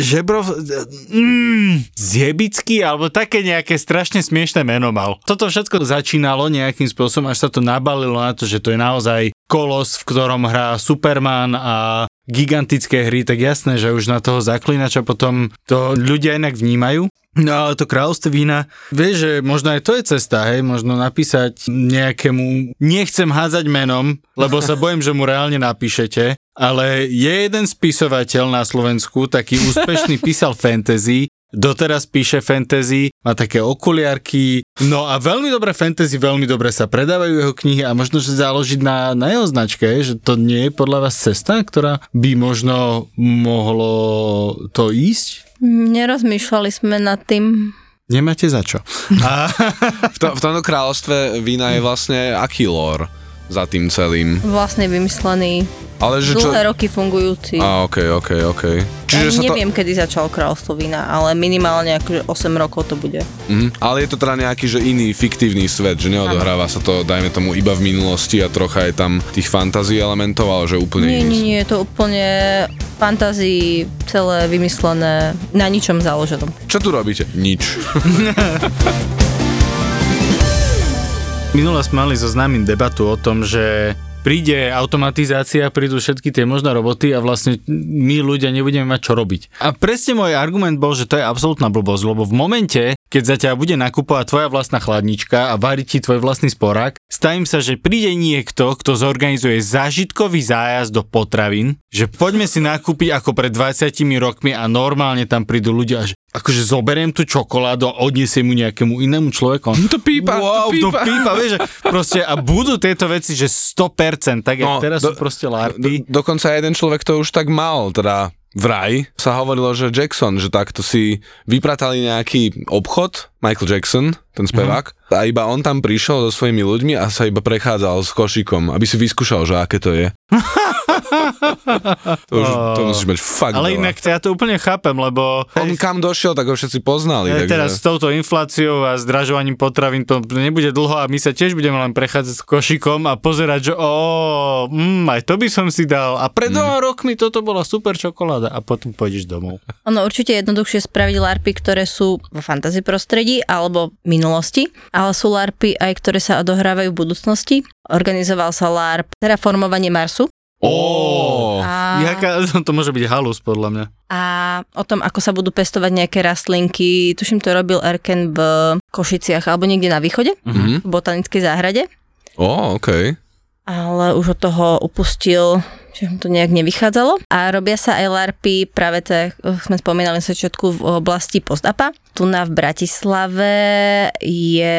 Žebrov... Mm, Zjebický, alebo také nejaké strašne smiešné meno mal. Toto všetko začínalo nejakým spôsobom, až sa to nabalilo na to, že to je naozaj kolos, v ktorom hrá Superman a gigantické hry, tak jasné, že už na toho zaklinača potom to ľudia inak vnímajú. No ale to kráľovstvo vína, vieš, že možno aj to je cesta, hej, možno napísať nejakému, nechcem hádzať menom, lebo sa (laughs) bojím, že mu reálne napíšete, ale je jeden spisovateľ na Slovensku, taký úspešný (laughs) písal fantasy doteraz píše fantasy, má také okuliarky, no a veľmi dobré fantasy, veľmi dobre sa predávajú jeho knihy a možno, že založiť na, na jeho značke, že to nie je podľa vás cesta, ktorá by možno mohlo to ísť? Nerozmýšľali sme nad tým. Nemáte za čo. A... (laughs) v, to, v tomto kráľovstve vína je vlastne aký lore za tým celým? Vlastne vymyslený ale že Dlhé čo... roky fungujúci. A, ok, ok, ok. Čiže ja neviem, to... kedy začal kráľovstvo vína, ale minimálne akože 8 rokov to bude. Mm, ale je to teda nejaký, že iný fiktívny svet, že neodohráva ano. sa to, dajme tomu, iba v minulosti a trocha je tam tých fantází elementov, ale že úplne nie, iný. Nie, nie, je to úplne fantázii celé vymyslené, na ničom založenom. Čo tu robíte? Nič. (laughs) Minule sme mali so známym debatu o tom, že príde automatizácia, prídu všetky tie možné roboty a vlastne my ľudia nebudeme mať čo robiť. A presne môj argument bol, že to je absolútna blbosť, lebo v momente, keď za ťa bude nakupovať tvoja vlastná chladnička a variť ti tvoj vlastný sporák, stavím sa, že príde niekto, kto zorganizuje zážitkový zájazd do potravín, že poďme si nakúpiť ako pred 20 rokmi a normálne tam prídu ľudia, že akože zoberiem tú čokoládu a odnesiem mu nejakému inému človeku. To pípa, wow, to pípa. To pípa vieš, proste a budú tieto veci, že 100%, tak no, teraz do, sú proste larpy. Do, dokonca jeden človek to už tak mal, teda vraj sa hovorilo, že Jackson, že takto si vypratali nejaký obchod, Michael Jackson, ten spevák, mm-hmm. a iba on tam prišiel so svojimi ľuďmi a sa iba prechádzal s košikom, aby si vyskúšal, že aké to je. (laughs) (laughs) to, už, to musíš mať fakt Ale inak to ja to úplne chápem, lebo... On kam došiel, tak ho všetci poznali. takže... Teraz s touto infláciou a zdražovaním potravín to nebude dlho a my sa tiež budeme len prechádzať s košikom a pozerať, že o, mm, aj to by som si dal. A pred mm. rokmi toto bola super čokoláda a potom pôjdeš domov. Ono určite jednoduchšie spraviť larpy, ktoré sú vo fantasy prostredí alebo minulosti, ale sú larpy aj, ktoré sa odohrávajú v budúcnosti. Organizoval sa LARP Terraformovanie Marsu, Oh, a... Jaká, (laughs) to môže byť halus podľa mňa. A o tom, ako sa budú pestovať nejaké rastlinky, tuším to robil Erken v Košiciach alebo niekde na východe, mm-hmm. v botanickej záhrade. Ó, oh, okej. Okay. Ale už od toho upustil že to nejak nevychádzalo. A robia sa aj LARPy, práve to sme spomínali na začiatku v oblasti postapa. Tu na v Bratislave je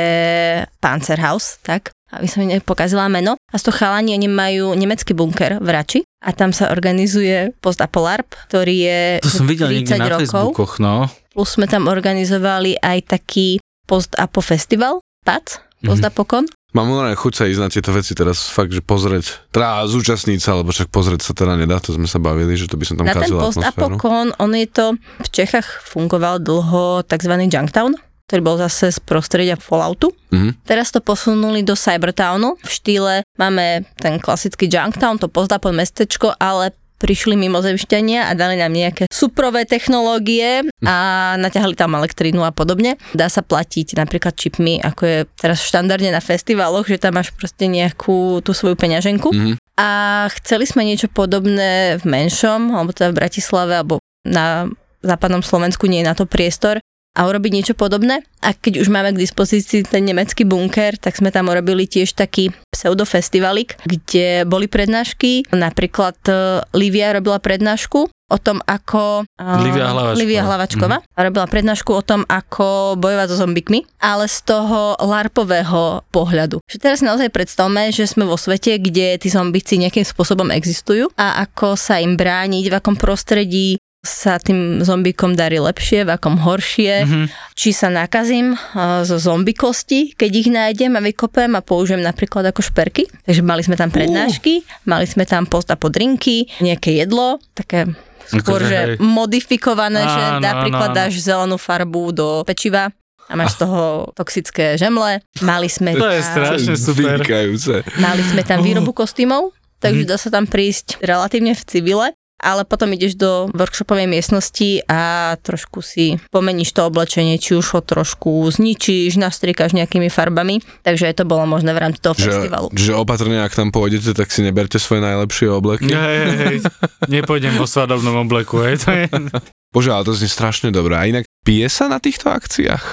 Panzerhaus, tak? aby som nepokazila meno. A z toho chalani, oni majú nemecký bunker v Rači a tam sa organizuje postapolarp, ktorý je To som videl niekde na rokov. Facebookoch, no. Plus sme tam organizovali aj taký post-apo festival, PAC, Mhm. post-apokon. Mám normálne chuť sa ísť na tieto veci teraz fakt, že pozrieť, teda zúčastniť sa, lebo však pozrieť sa teda nedá, to sme sa bavili, že to by som tam Na ten atmosféru. on je to, v Čechách fungoval dlho tzv. Junktown, ktorý bol zase z prostredia Falloutu. Mhm. Teraz to posunuli do Cybertownu v štýle, máme ten klasický Junktown, to pozdapon mestečko, ale prišli mimozemšťania a dali nám nejaké suprové technológie a naťahli tam elektrínu a podobne. Dá sa platiť napríklad čipmi, ako je teraz štandardne na festivaloch, že tam máš proste nejakú tú svoju peňaženku. Mhm. A chceli sme niečo podobné v menšom, alebo teda v Bratislave, alebo na západnom Slovensku nie je na to priestor a urobiť niečo podobné. A keď už máme k dispozícii ten nemecký bunker, tak sme tam urobili tiež taký pseudofestivalik, kde boli prednášky. Napríklad e, Livia robila prednášku o tom, ako... e, Livia Hlavačková. Livia Hlavačková. Robila prednášku o tom, ako bojovať so zombikmi, ale z toho larpového pohľadu. Že teraz si naozaj predstavme, že sme vo svete, kde tí zombici nejakým spôsobom existujú a ako sa im brániť, v akom prostredí sa tým zombikom darí lepšie, v akom horšie, Mhm. či sa nakazím uh, zo zombikosti, keď ich nájdem a vykopem a použijem napríklad ako šperky. Takže mali sme tam prednášky, mali sme tam posta podrinky, nejaké jedlo, také skôr, Akože že hej. modifikované, že napríklad áno, áno. dáš zelenú farbu do pečiva a máš z toho toxické žemle. Mali sme To je tam, strašne super. Mali sme tam výrobu kostýmov, takže dá sa tam prísť relatívne v civile, ale potom ideš do workshopovej miestnosti a trošku si pomeníš to oblečenie, či už ho trošku zničíš, nastriekaš nejakými farbami, takže to bolo možné v rámci toho Že, festivalu. že opatrne, ak tam pôjdete, tak si neberte svoje najlepšie obleky. Hej, hej, hej. Nepôjdem vo svadobnom obleku, hej. To je... Bože, ale to znie strašne dobré. A inak pije sa na týchto akciách?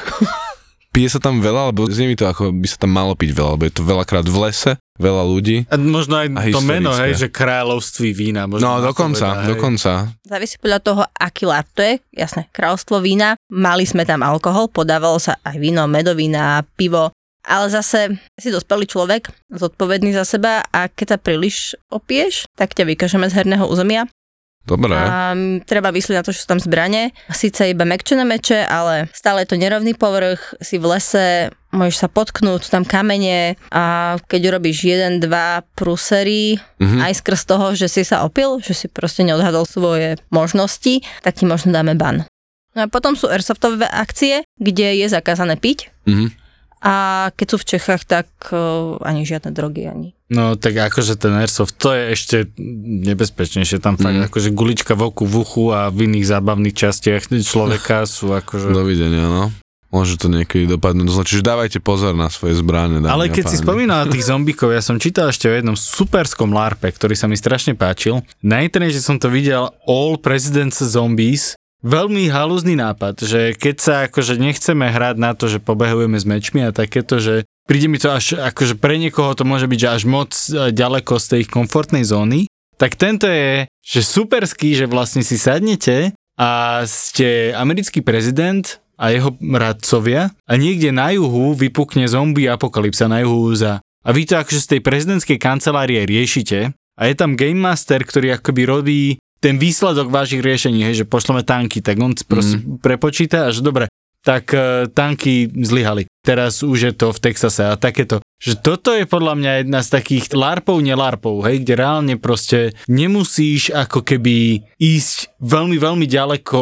Pije sa tam veľa, alebo znie mi to ako by sa tam malo piť veľa, lebo je to veľakrát v lese, veľa ľudí. A možno aj A to meno, hej, že kráľovství vína. Možno No, dokonca, hej. dokonca. Závisí podľa toho, aký lart to je. Jasné, kráľovstvo vína. Mali sme tam alkohol, podávalo sa aj víno, medovina, pivo. Ale zase si dospelý človek, zodpovedný za seba a keď sa príliš opieš, tak ťa vykažeme z herného územia. Dobre. A treba myslieť na to, že sú tam zbranie. Síce iba mekčené meče, ale stále je to nerovný povrch, si v lese, môžeš sa potknúť, tam kamene a keď urobíš jeden, dva prúsery, Mhm. aj skrz toho, že si sa opil, že si proste neodhadol svoje možnosti, tak ti možno dáme ban. No a potom sú airsoftové akcie, kde je zakázané piť Mhm. A keď sú v Čechách, tak uh, ani žiadne drogy, ani No tak akože ten airsoft, to je ešte nebezpečnejšie. Tam fakt Mm. akože gulička v oku, v uchu a v iných zábavných častiach človeka (laughs) sú akože... Dovidenia, no. Môže to niekedy dopadnúť zle. Čiže dávajte pozor na svoje dámy Ale keď si páni. spomínal na (laughs) tých zombikov, ja som čítal ešte o jednom superskom larpe, ktorý sa mi strašne páčil. Na internete som to videl All Presidents Zombies. Veľmi halúzny nápad, že keď sa akože nechceme hrať na to, že pobehujeme s mečmi a takéto, že príde mi to až, akože pre niekoho to môže byť že až moc e, ďaleko z tej ich komfortnej zóny, tak tento je, že superský, že vlastne si sadnete a ste americký prezident a jeho radcovia a niekde na juhu vypukne zombie apokalypsa na juhu USA. A vy to akože z tej prezidentskej kancelárie riešite a je tam Game Master, ktorý akoby robí ten výsledok vašich riešení, hej, že pošleme tanky, tak on proste prepočíta a že dobre, tak uh, tanky zlyhali. Teraz už je to v Texase a takéto. Že toto je podľa mňa jedna z takých larpov, nelarpov, hej, kde reálne proste nemusíš ako keby ísť veľmi, veľmi ďaleko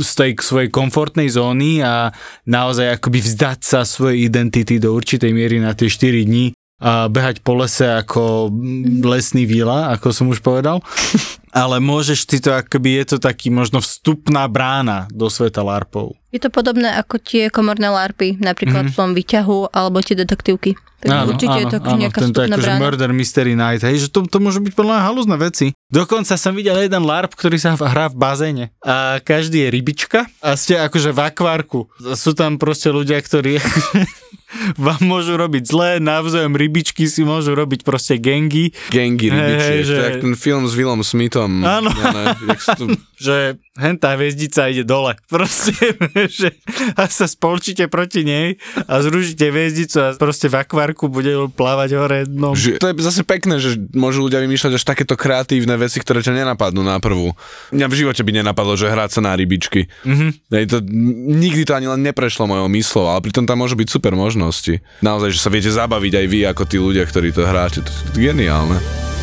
z tej svojej komfortnej zóny a naozaj akoby vzdať sa svojej identity do určitej miery na tie 4 dní a behať po lese ako mm, lesný víla, ako som už povedal. (laughs) ale môžeš ty to, akoby je to taký možno vstupná brána do sveta LARPov. Je to podobné ako tie komorné larpy, napríklad mm-hmm. v tom výťahu alebo tie detektívky. Tak určite je to akože nejaká tento vstupná akože brána. Murder Mystery Night, hej, že to, to môžu byť podľa halúzne veci. Dokonca som videl jeden LARP, ktorý sa hrá v bazéne a každý je rybička a ste akože v akvárku. Sú tam proste ľudia, ktorí (laughs) vám môžu robiť zlé, navzájom rybičky si môžu robiť proste gengy, Gengy rybičiek, že- to je jak ten film s Willom Smithom. Áno. Ja ne, tu, (laughs) že hen tá hviezdica ide dole. (laughs) Proste, že a sa spolčíte proti nej a zrušíte hviezdicu a proste v akvárku bude plávať hore. No. že, to je zase pekné, že môžu ľudia vymýšľať až takéto kreatívne veci, ktoré ťa nenapadnú na prvú. Mňa v živote by nenapadlo, že hrať sa na rybičky. Mhm. Hej, to, nikdy to ani len neprešlo mojou myslou, ale pritom tam môžu byť super možnosti. Naozaj, že sa viete zabaviť aj vy, ako tí ľudia, ktorí to hráte. To je geniálne.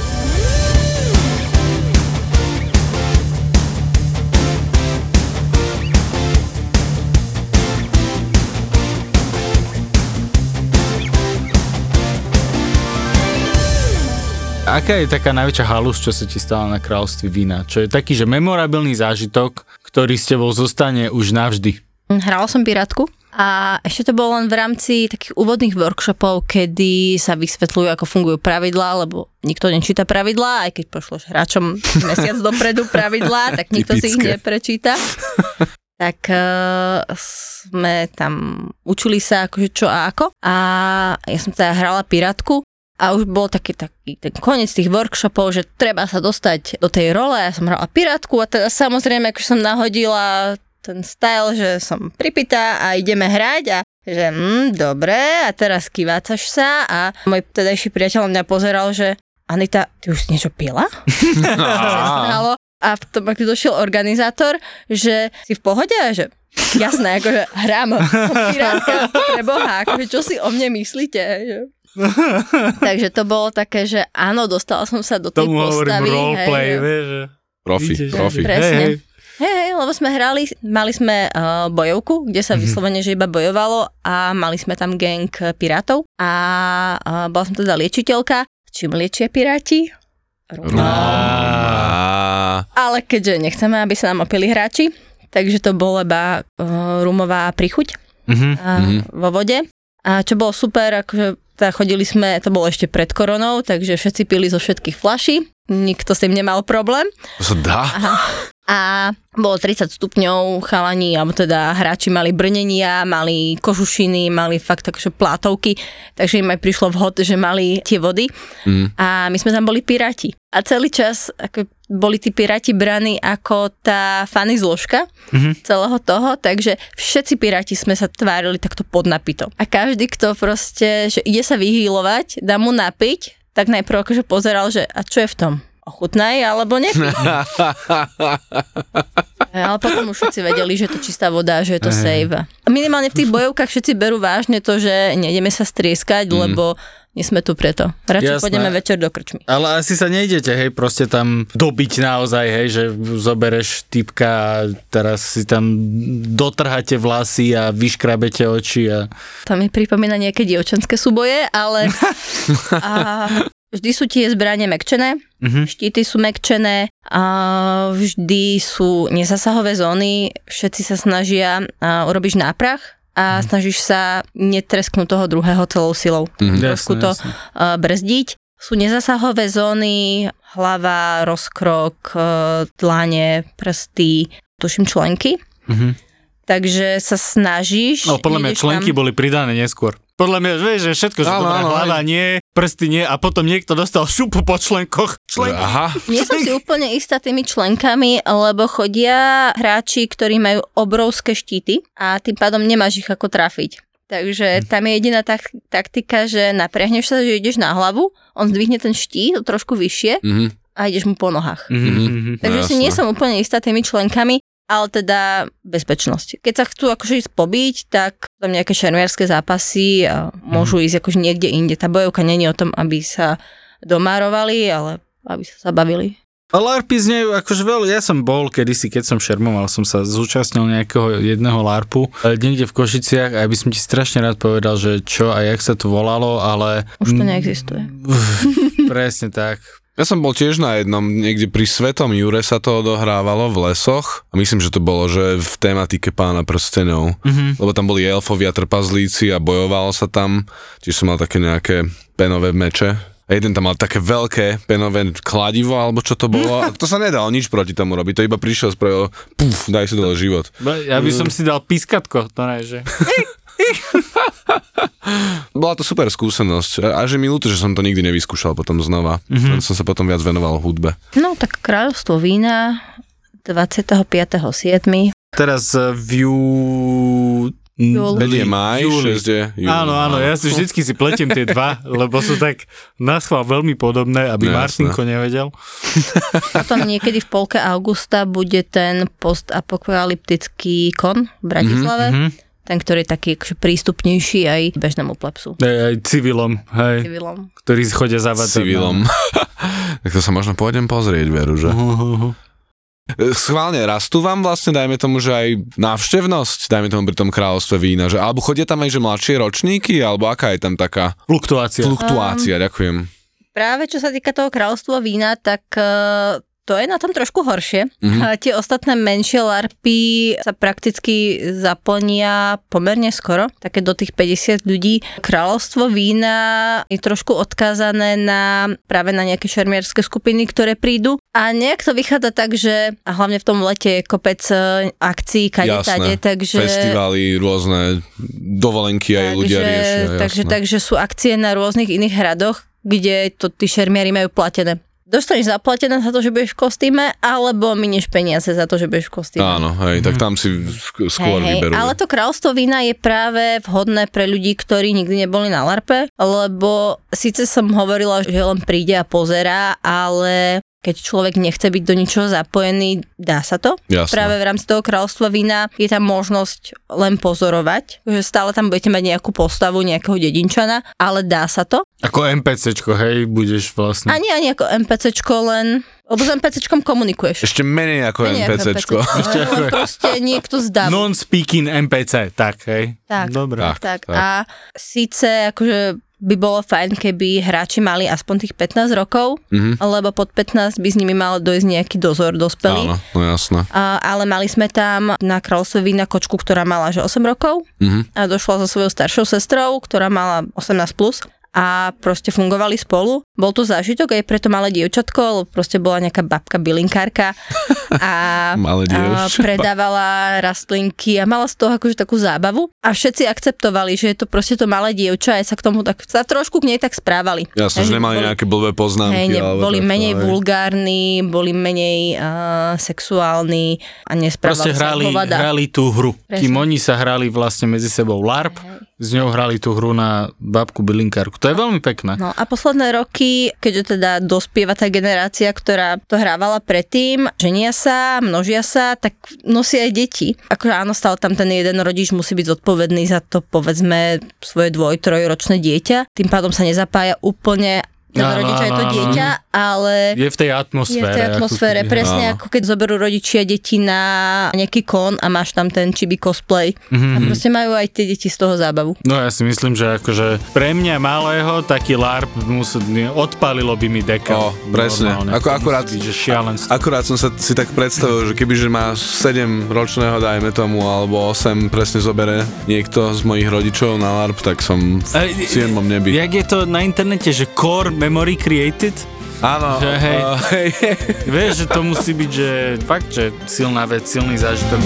Aká je taká najväčšia halus, čo sa ti stala na kráľovstve vína? Čo je taký, že memorabilný zážitok, ktorý s tebou zostane už navždy? Hrala som pirátku a ešte to bolo len v rámci takých úvodných workshopov, kedy sa vysvetľujú, ako fungujú pravidlá, lebo nikto nečíta pravidlá, aj keď pošloš hráčom (laughs) mesiac dopredu pravidlá, tak nikto si ich Typické. neprečíta. tak uh, sme tam učili sa akože čo a ako a ja som teda hrala pirátku a už bol taký, taký ten koniec tých workshopov, že treba sa dostať do tej role, ja som hrala pirátku a teda samozrejme, akože som nahodila ten style, že som pripitá a ideme hrať a že mm, dobre a teraz kývácaš sa. A môj tedajší priateľ mňa pozeral, že Anita, ty už si niečo pila? (laughs) (laughs) A potom, ak došiel organizátor, že si v pohode? A že jasné, akože hrám, (laughs) som pirátka, pre Boha, akože čo si o mne myslíte? Že... (laughs) Takže to bolo také, že áno, dostala som sa do tej Tomu hovorím postavy. roleplay, hej, vieš, že... Profi, profi. Presne. Hej, hej. Hej, hej, lebo sme hrali, mali sme uh, bojovku, kde sa vyslovene, že iba bojovalo a mali sme tam gang pirátov a uh, bola som teda liečiteľka. Čím liečia piráti? Rum. Á, Ale keďže nechceme, aby sa nám opili hráči, takže to bola iba uh, rumová prichuť Mhm. uh, vo vode. A čo bolo super, akože teda chodili sme, to bolo ešte pred koronou, takže všetci pili zo všetkých flaší, nikto s tým nemal problém. to sa dá? A bolo 30 stupňov, chalani, alebo teda hráči mali brnenia, mali kožušiny, mali fakt akože plátovky, takže im aj prišlo vhod, že mali tie vody. Mm. A my sme tam boli piráti. A celý čas ako boli tí piráti braní ako tá fany zložka Mhm. celého toho, takže všetci piráti sme sa tvárili takto pod napitom. A každý, kto proste, že ide sa vyhýlovať, dá mu napiť, tak najprv akože pozeral, že a čo je v tom? Ochutnaj alebo nepí. (laughs) Ale potom už všetci vedeli, že je to čistá voda, že je to save. Minimálne v tých bojovkách všetci berú vážne to, že nejdeme sa strieskať, mm. lebo nie sme tu preto. Radšej Jasné. pôjdeme večer do krčmy. Ale asi sa nejdete, hej, proste tam dobiť naozaj, hej, že zobereš typka a teraz si tam dotrháte vlasy a vyškrabete oči a... To mi pripomína nejaké dievčenské súboje, ale (laughs) a vždy sú tie zbranie mekčené, Mhm. štíty sú mekčené, a vždy sú nezasahové zóny, všetci sa snažia a urobíš náprach a snažíš sa netresknúť toho druhého celou silou. Mhm. Trošku to jasné. a, brzdiť. Sú nezasahové zóny, hlava, rozkrok, e, dlane, prsty, tuším členky. Mhm. Takže sa snažíš... No, podľa mňa členky tam- boli pridané neskôr. Podľa mňa, vieš, že všetko, že Áno, dobrá áno, hlava nie, prsty nie a potom niekto dostal šupu po členkoch. Členky. Aha, Nie som si úplne istá tými členkami, lebo chodia hráči, ktorí majú obrovské štíty a tým pádom nemáš ich ako trafiť. Takže tam je jediná tak- taktika, že naprehneš sa, že ideš na hlavu, on zdvihne ten štít trošku vyššie mhm. a ideš mu po nohách. Mhm, mhm. Takže No, si nie som úplne istá tými členkami, ale teda bezpečnosť. Keď sa chcú akože ísť pobiť, tak tam nejaké šermiarské zápasy a môžu ísť akože niekde inde. Tá bojovka není o tom, aby sa domárovali, ale aby sa zabavili. LARPy znejú akože veľa, ja som bol kedysi, keď som šermoval, som sa zúčastnil nejakého jedného LARPu niekde v Košiciach a ja by som ti strašne rád povedal, že čo a jak sa to volalo, ale... Už to neexistuje. Presne tak. Ja som bol tiež na jednom, niekde pri Svetom Jure sa to odohrávalo v lesoch a myslím, že to bolo, že v tematike pána prstenov, mm-hmm. lebo tam boli elfovia trpazlíci a bojovalo sa tam, tiež som mal také nejaké penové meče, a jeden tam mal také veľké penové kladivo, alebo čo to bolo. (laughs) A to sa nedalo nič proti tomu robiť. To iba prišiel, spravil, puf, daj si dole život. Ja by som si dal pískatko, to ne, že... (laughs) Bola to super skúsenosť a že mi ľúto, že som to nikdy nevyskúšal potom znova. Mm-hmm. Som sa potom viac venoval hudbe. No tak kráľovstvo vína 25.7. Teraz eh, v jú... Júl. Veď je maj, 6 je júl. Áno, áno, ja si vždycky si pletiem tie dva, lebo sú tak naschvál veľmi podobné, aby No, Martinko nevedel. (laughs) (laughs) Potom niekedy v polke augusta bude ten postapokalyptický kon v Bratislave. Mhm. Ten, ktorý je taký akože prístupnejší aj bežnému plepsu. Aj, aj civilom, hej, Civilom. ktorí chodia zavadzať. civilom. (laughs) tak to sa možno pôjdem pozrieť, veru, že? Uh-huh. Schválne, rastú vám vlastne, dajme tomu, že aj návštevnosť, dajme tomu pri tom kráľovstve vína, že alebo chodia tam aj že mladšie ročníky, alebo aká je tam taká Fluktuácia. fluktuácia, ďakujem. Práve čo sa týka toho kráľovstva vína, tak eh, to je na tom trošku horšie. Mhm. A tie ostatné menšie larpy sa prakticky zaplnia pomerne skoro, také do tých 50 ľudí. Kráľovstvo vína je trošku odkázané na práve na nejaké šermierské skupiny, ktoré prídu. A nejak to vychádza tak, že a hlavne v tom lete je kopec eh, akcií, kade tade, takže... Festivály, rôzne dovolenky aj ľudia riešia. takže, jasné. takže sú akcie na rôznych iných hradoch, kde to tí šermiari majú platené. Dostaneš zaplatené za to, že budeš v kostýme, alebo minieš peniaze za to, že budeš v kostýme. Áno, hej, tak tam si sk- skôr Hej, hej, vyberú. ale to kráľstvo vína je práve vhodné pre ľudí, ktorí nikdy neboli na LARPe, lebo síce som hovorila, že len príde a pozerá, ale keď človek nechce byť do ničoho zapojený, dá sa to. Jasné. Práve v rámci toho kráľstva vína je tam možnosť len pozorovať, že stále tam budete mať nejakú postavu, nejakého dedinčana, ale dá sa to. Ako NPCčko, hej, budeš vlastne. Ani ani ako NPCčko, len... Lebo s NPCčkom komunikuješ. Ešte menej ako Menej NPCčko. NPCčko, len proste niekto z davu. Non-speaking NPC, tak, hej. Tak. Dobre. Tak. Tak, a síce akože by bolo fajn, keby hráči mali aspoň tých 15 rokov, Mhm. lebo pod 15 by s nimi mal dojsť nejaký dozor dospelý. Áno, no jasné. A, ale mali sme tam na kráľovstve vína kočku, ktorá mala že 8 rokov Mhm. a došla so svojou staršou sestrou, ktorá mala 18+. Plus a proste fungovali spolu. Bol to zážitok aj pre to malé dievčatko, lebo proste bola nejaká babka bylinkárka (laughs) a, Malé a predávala rastlinky a mala z toho akože takú zábavu a všetci akceptovali, že je to proste to malé dievča a aj sa k tomu tak, sa trošku k nej tak správali. Jasné, že Hej, nemali boli- nejaké blbé poznámky. Hej, ne, boli takto, menej hej. vulgárni, boli menej uh, sexuálni a Proste nesprávali sa hrali, hovada. hrali tú hru. Presne. Kým oni sa hrali vlastne medzi sebou LARP, s ňou hrali tú hru na babku bylinkárku. To je veľmi pekné. No a posledné roky, keďže teda dospieva tá generácia, ktorá to hrávala predtým, ženia sa, množia sa, tak nosia aj deti. Akože áno, stále tam ten jeden rodič musí byť zodpovedný za to, povedzme, svoje dvoj, trojročné dieťa. Tým pádom sa nezapája úplne ten Áno, rodič aj to dieťa, ale Je v tej je atmosfére. v tej ako atmosfére, keby, presne Áno. ako keď zoberú rodičia deti na nejaký kon a máš tam ten chibi cosplay. Mhm. A proste majú aj tie deti z toho zábavu. No ja si myslím, že akože pre mňa malého taký LARP musí, odpálilo by mi deka. O, presne. Normálne. Ako akurát- byť, že šialenstvo. Akurát som sa si tak predstavil, že kebyže má 7 ročného, dajme tomu, alebo 8 presne zobere niekto z mojich rodičov na LARP, tak som v Ej, 7 nebi. Jak je to na internete, že core memory created? Áno, Že hej. uh, (laughs) hej, hej. Vieš, že to musí byť, že fakt, že silná vec, silný zážitok.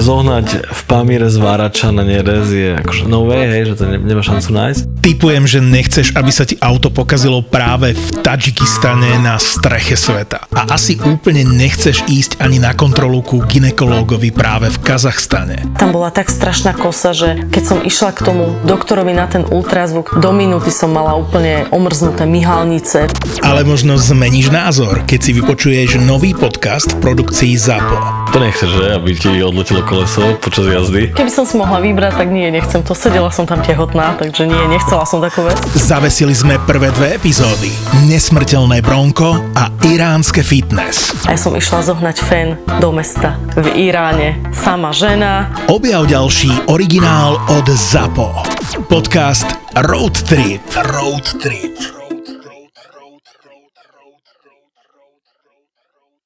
zohnať v Pamíre zvárača na nerez je akože no way, hej, že to ne, nemá šancu nájsť. Typujem, že nechceš, aby sa ti auto pokazilo práve v Tadžikistane na streche sveta. A asi úplne nechceš ísť ani na kontrolu ku ginekológovi práve v Kazachstane. Tam bola tak strašná kosa, že keď som išla k tomu doktorovi na ten ultrazvuk, do minúty som mala úplne omrznuté myhalnice. Ale možno zmeníš názor, keď si vypočuješ nový podcast v produkcii ZAPO. To nechceš, že? Aby ti odletelo koleso počas jazdy. Keby som si mohla vybrať, tak nie, nechcem to. Sedela som tam tehotná, takže nie, nechcela som takú vec. Zavesili sme prvé dve epizódy. Nesmrteľné bronko a iránske fitness. A ja som išla zohnať fen do mesta v Iráne. Sama žena. Objav ďalší originál od ZAPO. Podcast Road Trip. Road Trip.